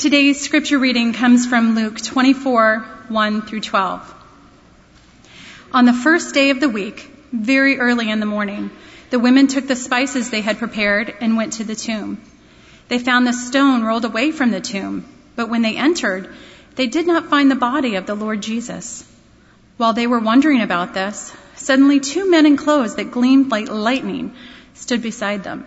Today's scripture reading comes from Luke 24, 1 through 12. On the first day of the week, very early in the morning, the women took the spices they had prepared and went to the tomb. They found the stone rolled away from the tomb, but when they entered, they did not find the body of the Lord Jesus. While they were wondering about this, suddenly two men in clothes that gleamed like lightning stood beside them.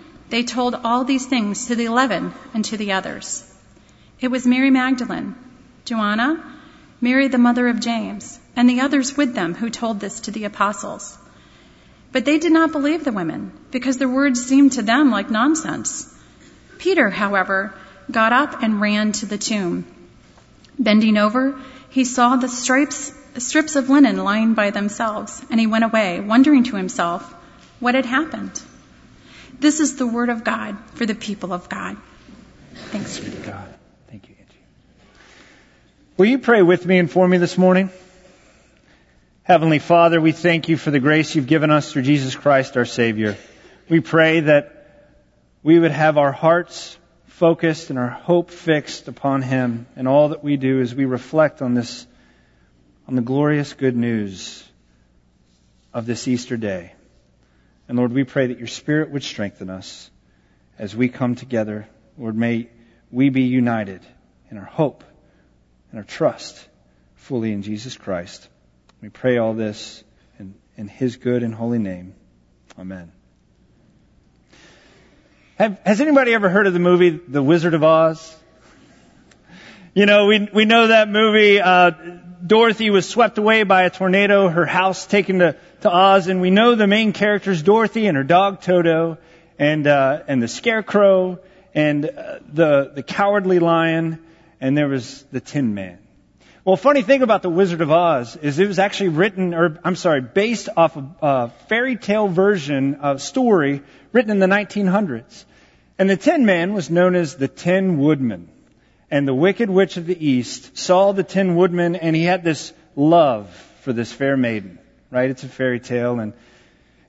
they told all these things to the eleven and to the others. It was Mary Magdalene, Joanna, Mary the mother of James, and the others with them who told this to the apostles. But they did not believe the women, because their words seemed to them like nonsense. Peter, however, got up and ran to the tomb. Bending over, he saw the stripes, strips of linen lying by themselves, and he went away, wondering to himself what had happened. This is the word of God for the people of God. Thanks be to God. Thank you, Angie. Will you pray with me and for me this morning? Heavenly Father, we thank you for the grace you've given us through Jesus Christ our Savior. We pray that we would have our hearts focused and our hope fixed upon Him and all that we do as we reflect on this, on the glorious good news of this Easter day. And Lord, we pray that your Spirit would strengthen us as we come together. Lord, may we be united in our hope and our trust fully in Jesus Christ. We pray all this in, in His good and holy name. Amen. Have, has anybody ever heard of the movie The Wizard of Oz? You know, we we know that movie. Uh, Dorothy was swept away by a tornado, her house taken to, to Oz, and we know the main characters: Dorothy and her dog Toto, and uh, and the Scarecrow, and uh, the the Cowardly Lion, and there was the Tin Man. Well, funny thing about The Wizard of Oz is it was actually written, or I'm sorry, based off a, a fairy tale version of story written in the 1900s. And the Tin Man was known as the Tin Woodman. And the Wicked Witch of the East saw the Tin Woodman and he had this love for this fair maiden. Right? It's a fairy tale and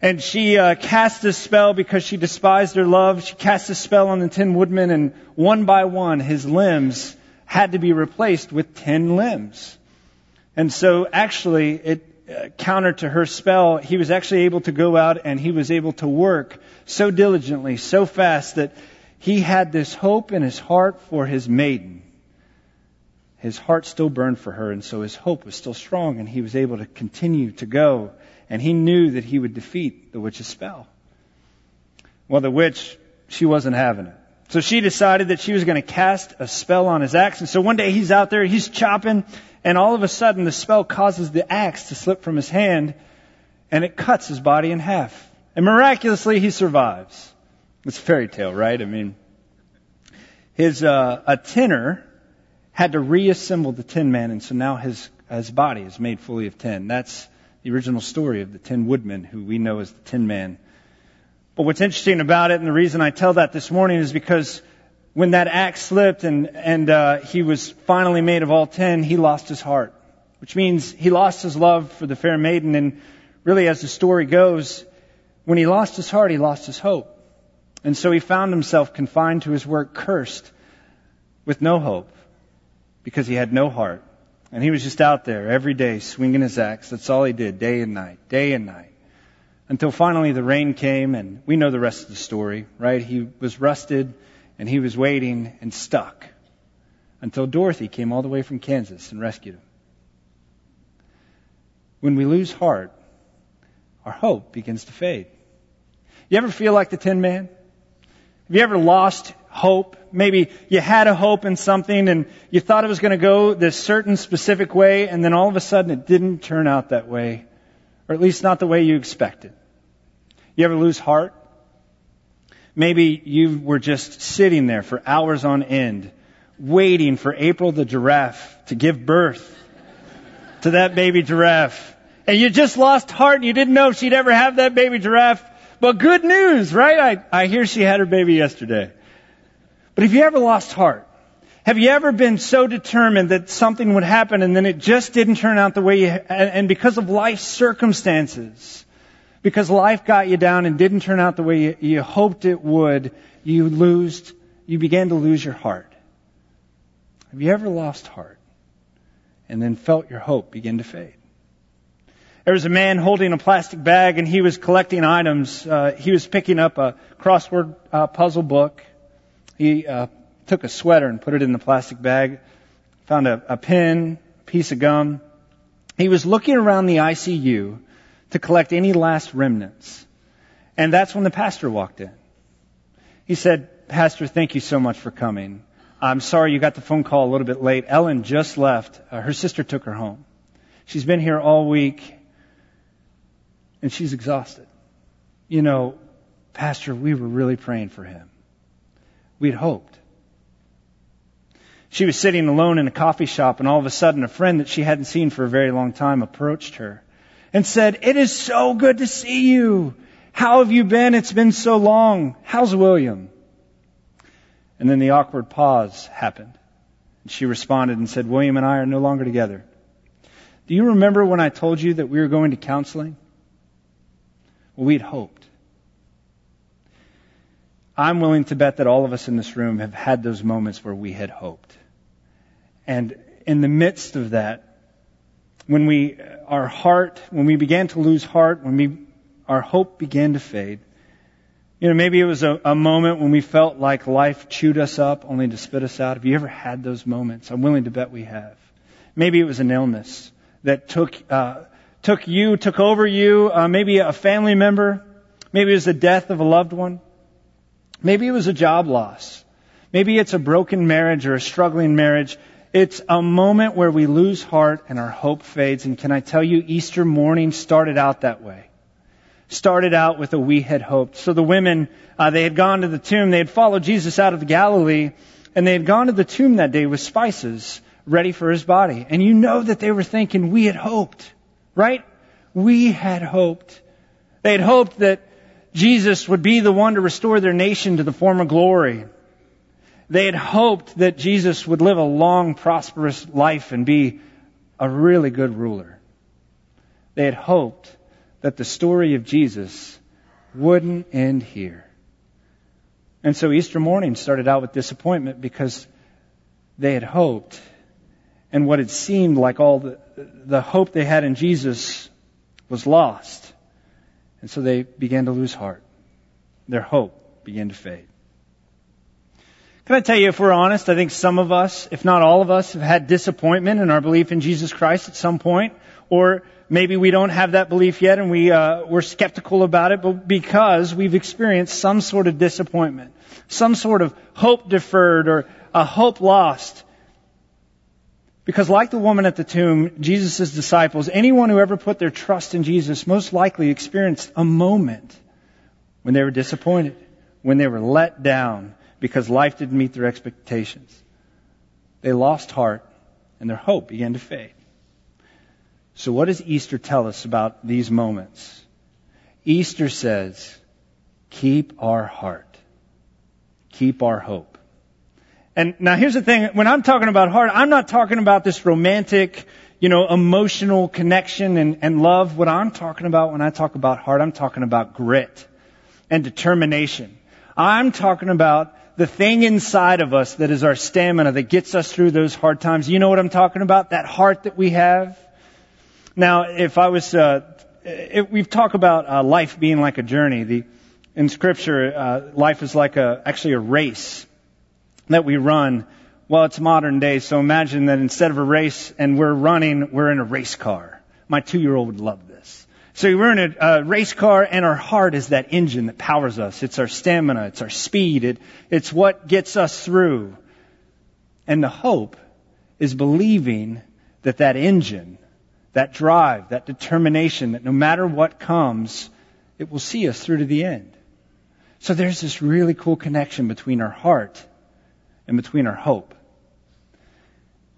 and she uh, cast a spell because she despised her love. She cast a spell on the Tin Woodman, and one by one, his limbs had to be replaced with ten limbs. And so actually, it, uh, counter to her spell, he was actually able to go out and he was able to work so diligently, so fast that he had this hope in his heart for his maiden. His heart still burned for her, and so his hope was still strong, and he was able to continue to go, and he knew that he would defeat the witch's spell. Well, the witch, she wasn't having it. So she decided that she was going to cast a spell on his axe. And so one day he's out there, he's chopping, and all of a sudden the spell causes the axe to slip from his hand, and it cuts his body in half. And miraculously he survives. It's a fairy tale, right? I mean, his uh, a tinner had to reassemble the Tin Man, and so now his his body is made fully of tin. That's the original story of the Tin Woodman, who we know as the Tin Man. But what's interesting about it, and the reason I tell that this morning is because when that axe slipped and, and uh, he was finally made of all ten, he lost his heart, which means he lost his love for the fair maiden. And really, as the story goes, when he lost his heart, he lost his hope. And so he found himself confined to his work, cursed, with no hope, because he had no heart. And he was just out there every day swinging his axe. That's all he did, day and night, day and night until finally the rain came, and we know the rest of the story, right? He was rusted, and he was waiting and stuck until Dorothy came all the way from Kansas and rescued him. When we lose heart, our hope begins to fade. You ever feel like the Tin Man? Have you ever lost hope? Maybe you had a hope in something and you thought it was going to go this certain specific way and then all of a sudden it didn't turn out that way. Or at least not the way you expected. You ever lose heart? Maybe you were just sitting there for hours on end, waiting for April the giraffe to give birth to that baby giraffe. And you just lost heart and you didn't know if she'd ever have that baby giraffe. But good news, right? I, I hear she had her baby yesterday. But have you ever lost heart? Have you ever been so determined that something would happen and then it just didn't turn out the way you, and because of life circumstances, because life got you down and didn't turn out the way you, you hoped it would, you lose, you began to lose your heart. Have you ever lost heart and then felt your hope begin to fade? There was a man holding a plastic bag and he was collecting items. Uh, he was picking up a crossword uh, puzzle book. He uh, took a sweater and put it in the plastic bag, found a, a pen, piece of gum. He was looking around the ICU to collect any last remnants. And that's when the pastor walked in. He said, Pastor, thank you so much for coming. I'm sorry you got the phone call a little bit late. Ellen just left. Uh, her sister took her home. She's been here all week and she's exhausted. You know, Pastor, we were really praying for him. We'd hoped. She was sitting alone in a coffee shop and all of a sudden a friend that she hadn't seen for a very long time approached her and said, It is so good to see you. How have you been? It's been so long. How's William? And then the awkward pause happened. And she responded and said, William and I are no longer together. Do you remember when I told you that we were going to counseling? Well, we'd hoped. I'm willing to bet that all of us in this room have had those moments where we had hoped. And in the midst of that, when we, our heart, when we began to lose heart, when we, our hope began to fade, you know, maybe it was a, a moment when we felt like life chewed us up only to spit us out. Have you ever had those moments? I'm willing to bet we have. Maybe it was an illness that took, uh, took you, took over you, uh, maybe a family member. Maybe it was the death of a loved one. Maybe it was a job loss. Maybe it's a broken marriage or a struggling marriage. It's a moment where we lose heart and our hope fades. And can I tell you, Easter morning started out that way. Started out with a we had hoped. So the women, uh, they had gone to the tomb. They had followed Jesus out of the Galilee and they had gone to the tomb that day with spices ready for his body. And you know that they were thinking, we had hoped, right? We had hoped. They had hoped that Jesus would be the one to restore their nation to the former glory. They had hoped that Jesus would live a long, prosperous life and be a really good ruler. They had hoped that the story of Jesus wouldn't end here. And so Easter morning started out with disappointment because they had hoped and what had seemed like all the, the hope they had in Jesus was lost. And so they began to lose heart. Their hope began to fade. Can I tell you, if we're honest, I think some of us, if not all of us, have had disappointment in our belief in Jesus Christ at some point, or maybe we don't have that belief yet and we, uh, we're skeptical about it, but because we've experienced some sort of disappointment, some sort of hope deferred or a hope lost. Because like the woman at the tomb, Jesus' disciples, anyone who ever put their trust in Jesus most likely experienced a moment when they were disappointed, when they were let down because life didn't meet their expectations. They lost heart and their hope began to fade. So what does Easter tell us about these moments? Easter says, keep our heart. Keep our hope. And now here's the thing, when I'm talking about heart, I'm not talking about this romantic, you know, emotional connection and, and love. What I'm talking about when I talk about heart, I'm talking about grit and determination. I'm talking about the thing inside of us that is our stamina that gets us through those hard times. You know what I'm talking about? That heart that we have. Now, if I was, uh, if we've talked about uh, life being like a journey. The, in Scripture, uh, life is like a actually a race that we run, well, it's modern day, so imagine that instead of a race and we're running, we're in a race car. My two year old would love this. So we're in a, a, race car and our heart is that engine that powers us. It's our stamina. It's our speed. It, it's what gets us through. And the hope is believing that that engine, that drive, that determination, that no matter what comes, it will see us through to the end. So there's this really cool connection between our heart and between our hope.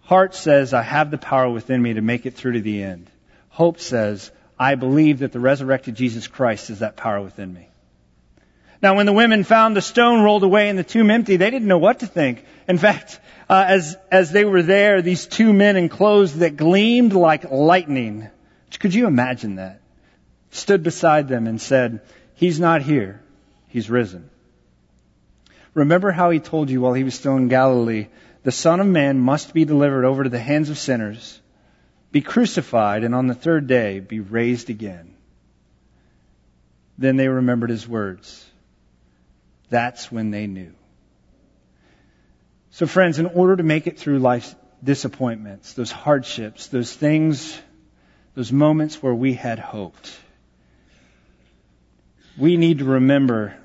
Heart says, I have the power within me to make it through to the end. Hope says, I believe that the resurrected Jesus Christ is that power within me. Now, when the women found the stone rolled away and the tomb empty, they didn't know what to think. In fact, uh, as as they were there, these two men in clothes that gleamed like lightning. Could you imagine that? Stood beside them and said, "He's not here; he's risen." Remember how he told you while he was still in Galilee, the Son of Man must be delivered over to the hands of sinners, be crucified, and on the third day be raised again. Then they remembered his words. That's when they knew. So, friends, in order to make it through life's disappointments, those hardships, those things, those moments where we had hoped, we need to remember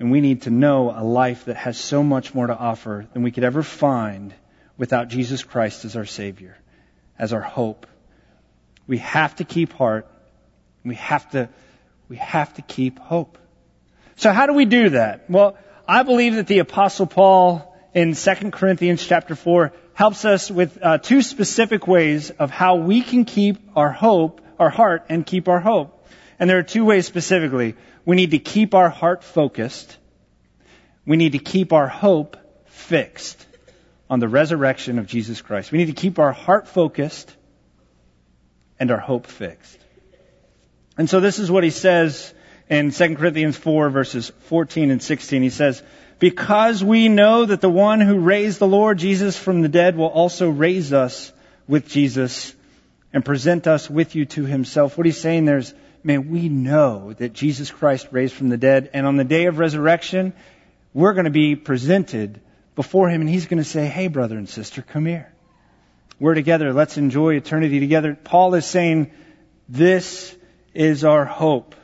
and we need to know a life that has so much more to offer than we could ever find without Jesus Christ as our Savior, as our hope. We have to keep heart. We have to, we have to keep hope. So how do we do that? Well, I believe that the apostle Paul in 2 Corinthians chapter 4 helps us with uh, two specific ways of how we can keep our hope, our heart, and keep our hope. And there are two ways specifically. We need to keep our heart focused. We need to keep our hope fixed on the resurrection of Jesus Christ. We need to keep our heart focused and our hope fixed. And so this is what he says in 2 Corinthians 4 verses 14 and 16. He says, because we know that the one who raised the Lord Jesus from the dead will also raise us with Jesus and present us with you to himself. What he's saying there is, man, we know that Jesus Christ raised from the dead, and on the day of resurrection, we're going to be presented before him, and he's going to say, hey, brother and sister, come here. We're together. Let's enjoy eternity together. Paul is saying, this is our hope.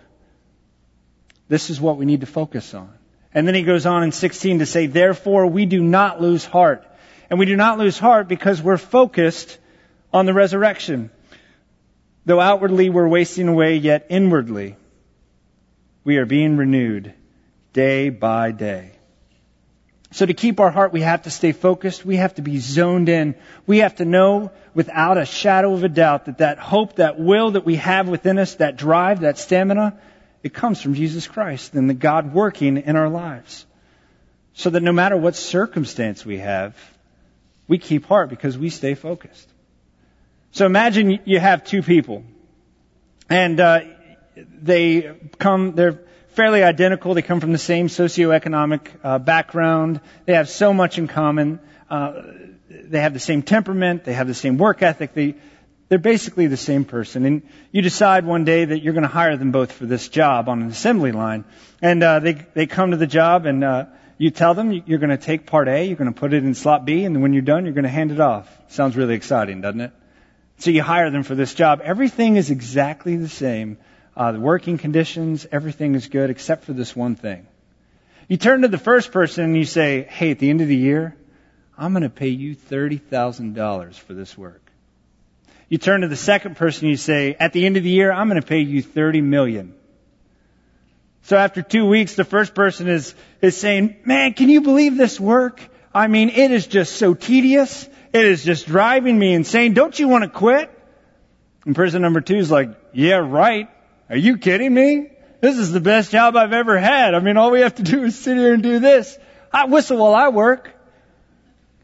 This is what we need to focus on. And then he goes on in 16 to say, therefore we do not lose heart. And we do not lose heart because we're focused on the resurrection. Though outwardly we're wasting away, yet inwardly we are being renewed day by day. So to keep our heart, we have to stay focused. We have to be zoned in. We have to know without a shadow of a doubt that that hope, that will that we have within us, that drive, that stamina, it comes from Jesus Christ and the God working in our lives. So that no matter what circumstance we have, we keep heart because we stay focused. So imagine you have two people and uh, they come, they're fairly identical. They come from the same socioeconomic uh, background. They have so much in common. Uh, they have the same temperament. They have the same work ethic. They, they're basically the same person. And you decide one day that you're going to hire them both for this job on an assembly line. And uh, they, they come to the job and uh, you tell them you're going to take part A, you're going to put it in slot B, and when you're done, you're going to hand it off. Sounds really exciting, doesn't it? So you hire them for this job. Everything is exactly the same uh, the working conditions, everything is good except for this one thing. You turn to the first person and you say, hey, at the end of the year, I'm going to pay you $30,000 for this work. You turn to the second person and you say, at the end of the year, I'm going to pay you 30 million. So after two weeks, the first person is, is saying, man, can you believe this work? I mean, it is just so tedious. It is just driving me insane. Don't you want to quit? And person number two is like, yeah, right. Are you kidding me? This is the best job I've ever had. I mean, all we have to do is sit here and do this. I whistle while I work.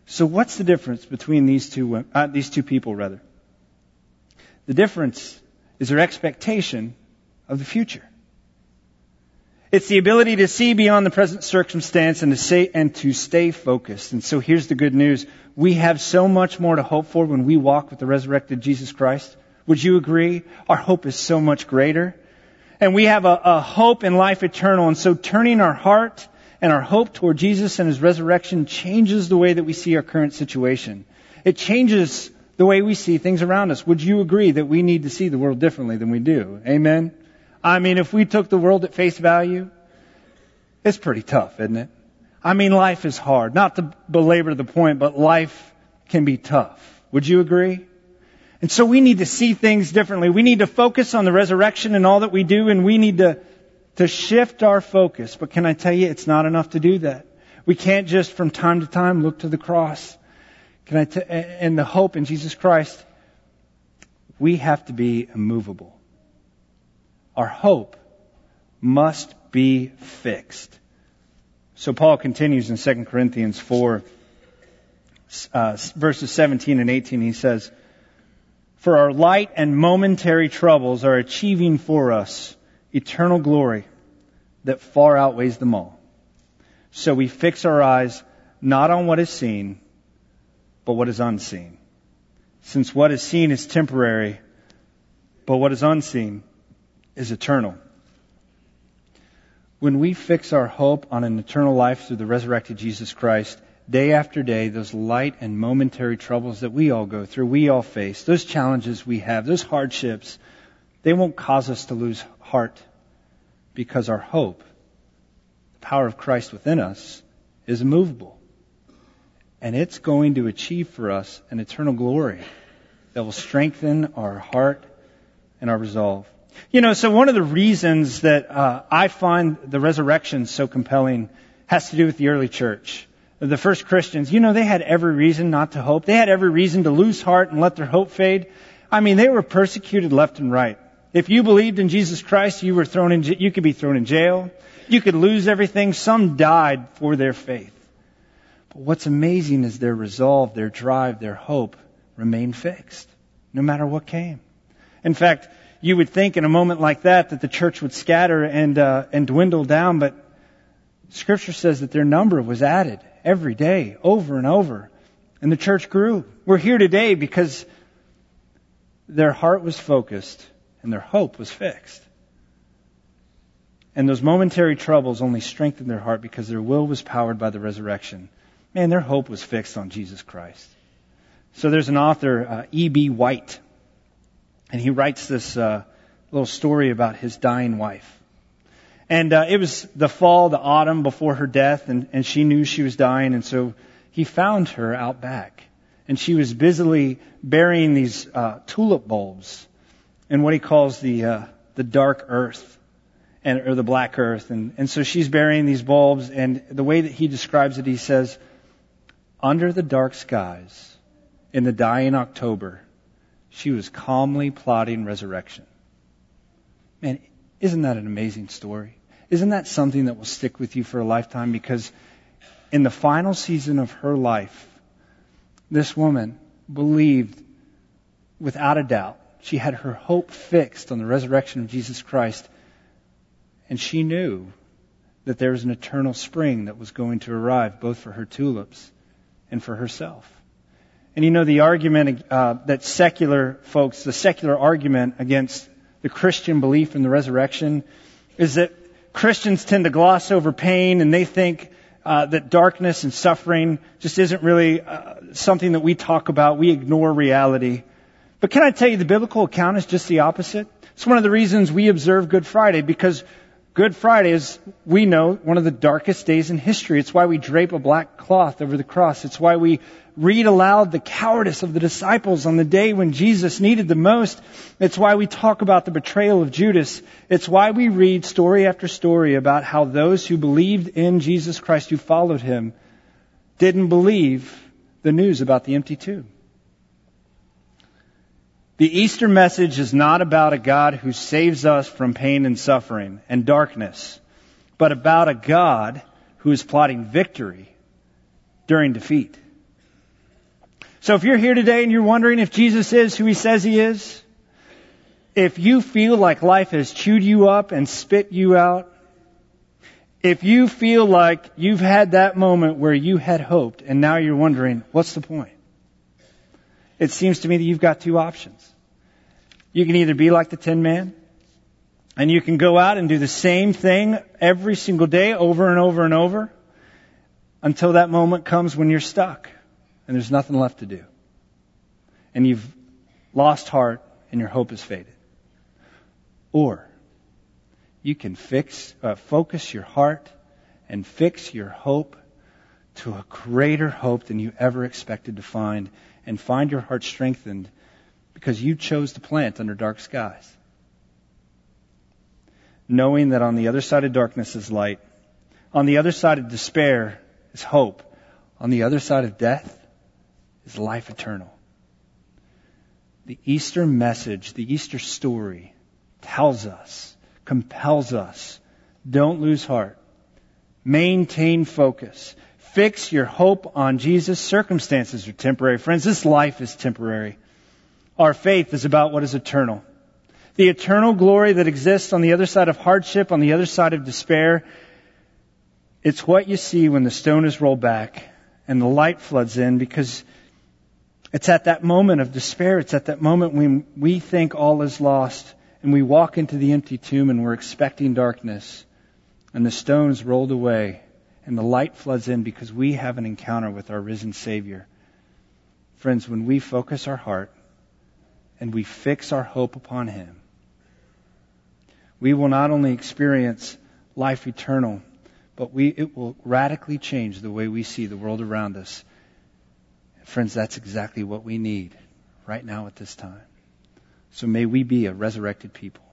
So what's the difference between these two, uh, these two people rather? The difference is their expectation of the future. It's the ability to see beyond the present circumstance and to say, and to stay focused. And so here's the good news. We have so much more to hope for when we walk with the resurrected Jesus Christ. Would you agree? Our hope is so much greater. And we have a, a, hope in life eternal. And so turning our heart and our hope toward Jesus and His resurrection changes the way that we see our current situation. It changes the way we see things around us. Would you agree that we need to see the world differently than we do? Amen? I mean, if we took the world at face value, it's pretty tough, isn't it? I mean, life is hard. Not to belabor the point, but life can be tough. Would you agree? And so we need to see things differently. We need to focus on the resurrection and all that we do, and we need to, to shift our focus. But can I tell you, it's not enough to do that. We can't just from time to time look to the cross. Can I t- and the hope in Jesus Christ, we have to be immovable. Our hope must be fixed. So Paul continues in 2 Corinthians 4, uh, verses 17 and 18. He says, For our light and momentary troubles are achieving for us eternal glory that far outweighs them all. So we fix our eyes not on what is seen, but what is unseen. Since what is seen is temporary, but what is unseen is eternal. When we fix our hope on an eternal life through the resurrected Jesus Christ, day after day, those light and momentary troubles that we all go through, we all face, those challenges we have, those hardships, they won't cause us to lose heart because our hope, the power of Christ within us, is immovable. And it's going to achieve for us an eternal glory that will strengthen our heart and our resolve. You know, so one of the reasons that uh, I find the resurrection so compelling has to do with the early church. The first Christians, you know, they had every reason not to hope. They had every reason to lose heart and let their hope fade. I mean, they were persecuted left and right. If you believed in Jesus Christ, you were thrown in, you could be thrown in jail. You could lose everything. Some died for their faith. But what's amazing is their resolve, their drive, their hope remained fixed, no matter what came. In fact, you would think in a moment like that that the church would scatter and uh, and dwindle down, but Scripture says that their number was added every day, over and over, and the church grew. We're here today because their heart was focused and their hope was fixed. And those momentary troubles only strengthened their heart because their will was powered by the resurrection. Man, their hope was fixed on Jesus Christ. So there's an author, uh, E.B. White, and he writes this uh, little story about his dying wife. And uh, it was the fall, the autumn before her death, and, and she knew she was dying, and so he found her out back. And she was busily burying these uh, tulip bulbs in what he calls the uh, the dark earth, and or the black earth. And and so she's burying these bulbs, and the way that he describes it, he says, under the dark skies, in the dying October, she was calmly plotting resurrection. Man, isn't that an amazing story? Isn't that something that will stick with you for a lifetime? Because in the final season of her life, this woman believed without a doubt. She had her hope fixed on the resurrection of Jesus Christ. And she knew that there was an eternal spring that was going to arrive both for her tulips and for herself. And you know, the argument uh, that secular folks, the secular argument against the Christian belief in the resurrection is that Christians tend to gloss over pain and they think uh, that darkness and suffering just isn't really uh, something that we talk about. We ignore reality. But can I tell you, the biblical account is just the opposite. It's one of the reasons we observe Good Friday because Good Friday is, we know, one of the darkest days in history. It's why we drape a black cloth over the cross. It's why we read aloud the cowardice of the disciples on the day when Jesus needed the most. It's why we talk about the betrayal of Judas. It's why we read story after story about how those who believed in Jesus Christ, who followed him, didn't believe the news about the empty tomb. The Easter message is not about a God who saves us from pain and suffering and darkness, but about a God who is plotting victory during defeat. So if you're here today and you're wondering if Jesus is who he says he is, if you feel like life has chewed you up and spit you out, if you feel like you've had that moment where you had hoped and now you're wondering, what's the point? It seems to me that you've got two options. You can either be like the Tin Man, and you can go out and do the same thing every single day over and over and over until that moment comes when you're stuck and there's nothing left to do. And you've lost heart and your hope has faded. Or you can fix, uh, focus your heart and fix your hope to a greater hope than you ever expected to find and find your heart strengthened because you chose to plant under dark skies. Knowing that on the other side of darkness is light, on the other side of despair is hope, on the other side of death is life eternal. The Easter message, the Easter story tells us, compels us, don't lose heart. Maintain focus. Fix your hope on Jesus. Circumstances are temporary. Friends, this life is temporary. Our faith is about what is eternal. The eternal glory that exists on the other side of hardship, on the other side of despair, it's what you see when the stone is rolled back and the light floods in because it's at that moment of despair, it's at that moment when we think all is lost and we walk into the empty tomb and we're expecting darkness and the stone's rolled away and the light floods in because we have an encounter with our risen Savior. Friends, when we focus our heart and we fix our hope upon Him, we will not only experience life eternal, but we, it will radically change the way we see the world around us. Friends, that's exactly what we need right now at this time. So may we be a resurrected people.